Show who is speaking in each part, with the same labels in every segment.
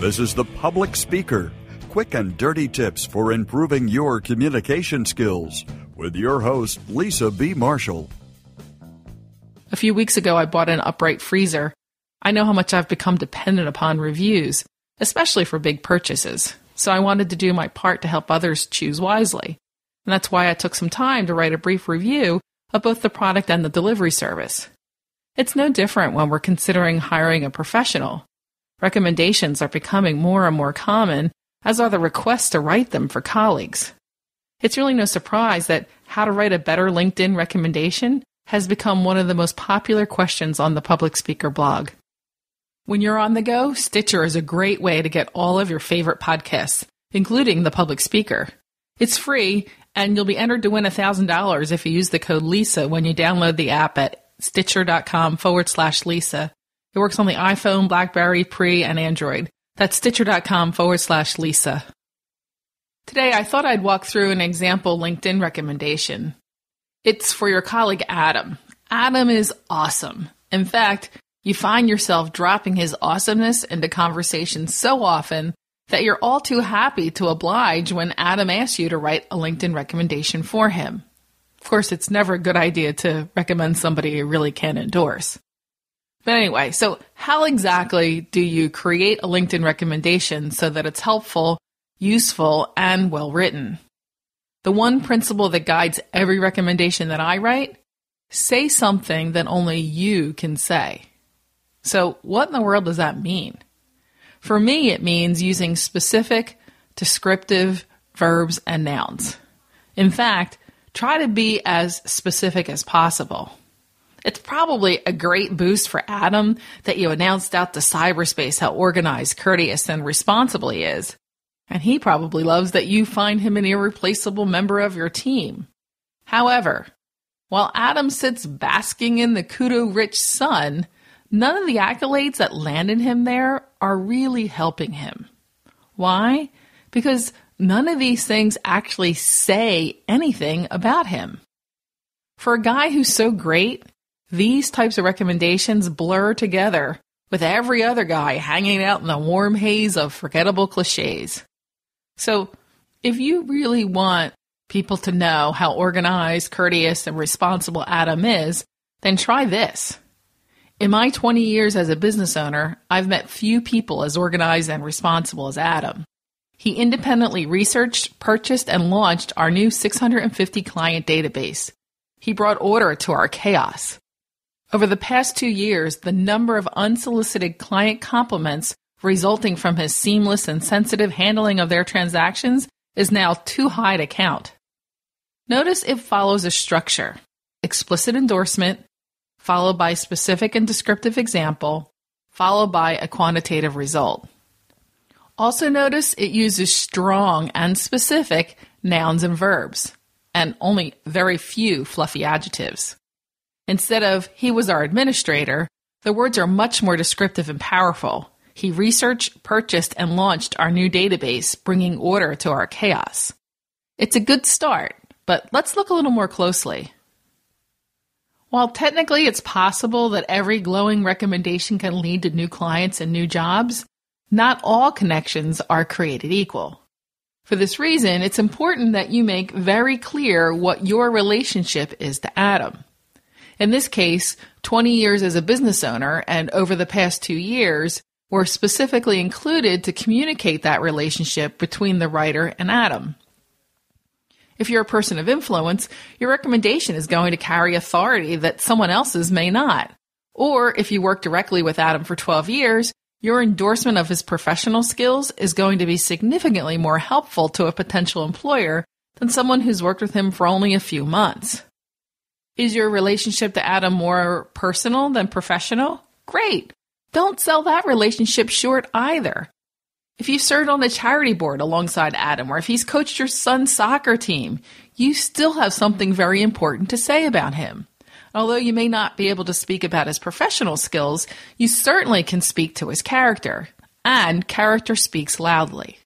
Speaker 1: This is The Public Speaker quick and dirty tips for improving your communication skills with your host, Lisa B. Marshall.
Speaker 2: A few weeks ago, I bought an upright freezer. I know how much I've become dependent upon reviews, especially for big purchases. So I wanted to do my part to help others choose wisely. And that's why I took some time to write a brief review of both the product and the delivery service. It's no different when we're considering hiring a professional. Recommendations are becoming more and more common, as are the requests to write them for colleagues. It's really no surprise that how to write a better LinkedIn recommendation has become one of the most popular questions on the public speaker blog. When you're on the go, Stitcher is a great way to get all of your favorite podcasts, including the public speaker. It's free, and you'll be entered to win $1,000 if you use the code LISA when you download the app at stitcher.com forward slash Lisa. It works on the iPhone, Blackberry, Pre, and Android. That's stitcher.com forward slash Lisa. Today, I thought I'd walk through an example LinkedIn recommendation. It's for your colleague Adam. Adam is awesome. In fact, you find yourself dropping his awesomeness into conversation so often that you're all too happy to oblige when Adam asks you to write a LinkedIn recommendation for him. Of course, it's never a good idea to recommend somebody you really can't endorse. But anyway, so how exactly do you create a LinkedIn recommendation so that it's helpful, useful, and well written? The one principle that guides every recommendation that I write say something that only you can say. So, what in the world does that mean? For me, it means using specific, descriptive verbs and nouns. In fact, try to be as specific as possible. It's probably a great boost for Adam that you announced out to cyberspace how organized, courteous, and responsible he is. And he probably loves that you find him an irreplaceable member of your team. However, while Adam sits basking in the kudo rich sun, none of the accolades that landed him there are really helping him. Why? Because none of these things actually say anything about him. For a guy who's so great, these types of recommendations blur together with every other guy hanging out in the warm haze of forgettable cliches. So, if you really want people to know how organized, courteous, and responsible Adam is, then try this. In my 20 years as a business owner, I've met few people as organized and responsible as Adam. He independently researched, purchased, and launched our new 650 client database. He brought order to our chaos. Over the past two years, the number of unsolicited client compliments resulting from his seamless and sensitive handling of their transactions is now too high to count. Notice it follows a structure explicit endorsement, followed by specific and descriptive example, followed by a quantitative result. Also, notice it uses strong and specific nouns and verbs, and only very few fluffy adjectives. Instead of, he was our administrator, the words are much more descriptive and powerful. He researched, purchased, and launched our new database, bringing order to our chaos. It's a good start, but let's look a little more closely. While technically it's possible that every glowing recommendation can lead to new clients and new jobs, not all connections are created equal. For this reason, it's important that you make very clear what your relationship is to Adam. In this case, 20 years as a business owner and over the past two years were specifically included to communicate that relationship between the writer and Adam. If you're a person of influence, your recommendation is going to carry authority that someone else's may not. Or if you work directly with Adam for 12 years, your endorsement of his professional skills is going to be significantly more helpful to a potential employer than someone who's worked with him for only a few months. Is your relationship to Adam more personal than professional? Great. Don't sell that relationship short either. If you've served on the charity board alongside Adam, or if he's coached your son's soccer team, you still have something very important to say about him. Although you may not be able to speak about his professional skills, you certainly can speak to his character. And character speaks loudly.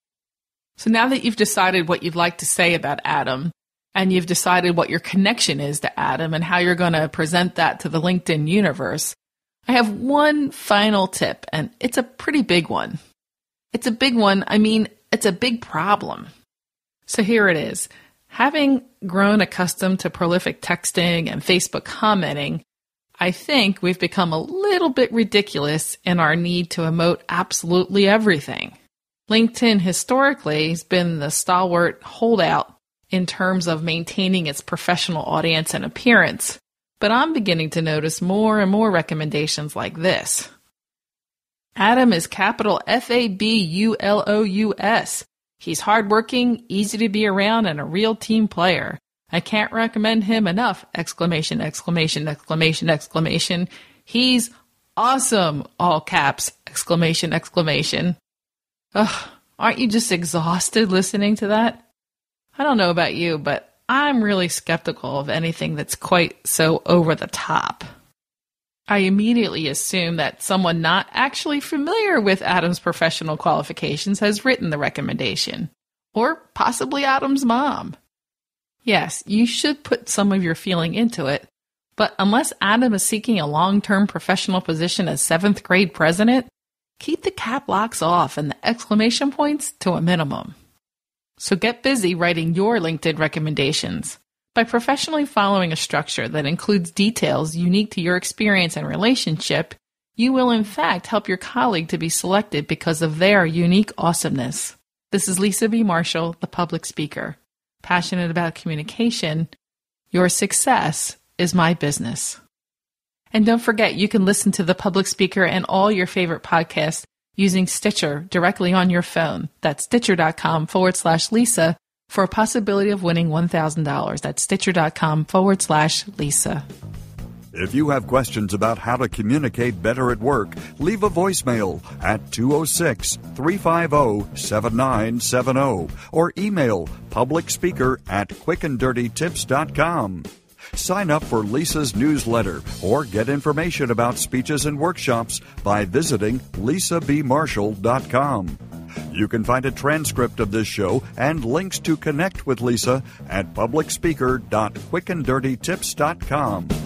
Speaker 2: So now that you've decided what you'd like to say about Adam, and you've decided what your connection is to Adam and how you're going to present that to the LinkedIn universe, I have one final tip, and it's a pretty big one. It's a big one. I mean, it's a big problem. So here it is. Having grown accustomed to prolific texting and Facebook commenting, I think we've become a little bit ridiculous in our need to emote absolutely everything. LinkedIn historically has been the stalwart holdout in terms of maintaining its professional audience and appearance, but I'm beginning to notice more and more recommendations like this. Adam is capital F A B U L O U S. He's hardworking, easy to be around, and a real team player. I can't recommend him enough! Exclamation, exclamation, exclamation, exclamation. He's awesome! All caps, exclamation, exclamation. Ugh, aren't you just exhausted listening to that? I don't know about you, but I'm really skeptical of anything that's quite so over the top. I immediately assume that someone not actually familiar with Adam's professional qualifications has written the recommendation, or possibly Adam's mom. Yes, you should put some of your feeling into it, but unless Adam is seeking a long term professional position as seventh grade president, keep the cap locks off and the exclamation points to a minimum. So get busy writing your LinkedIn recommendations. By professionally following a structure that includes details unique to your experience and relationship, you will in fact help your colleague to be selected because of their unique awesomeness. This is Lisa B. Marshall, the public speaker. Passionate about communication, your success is my business. And don't forget, you can listen to the public speaker and all your favorite podcasts using Stitcher directly on your phone. That's stitcher.com forward slash Lisa for a possibility of winning $1,000. That's stitcher.com forward slash Lisa.
Speaker 1: If you have questions about how to communicate better at work, leave a voicemail at 206 350 7970 or email publicspeaker at quickanddirtytips.com. Sign up for Lisa's newsletter or get information about speeches and workshops by visiting lisabmarshall.com. You can find a transcript of this show and links to connect with Lisa at publicspeaker.quickanddirtytips.com.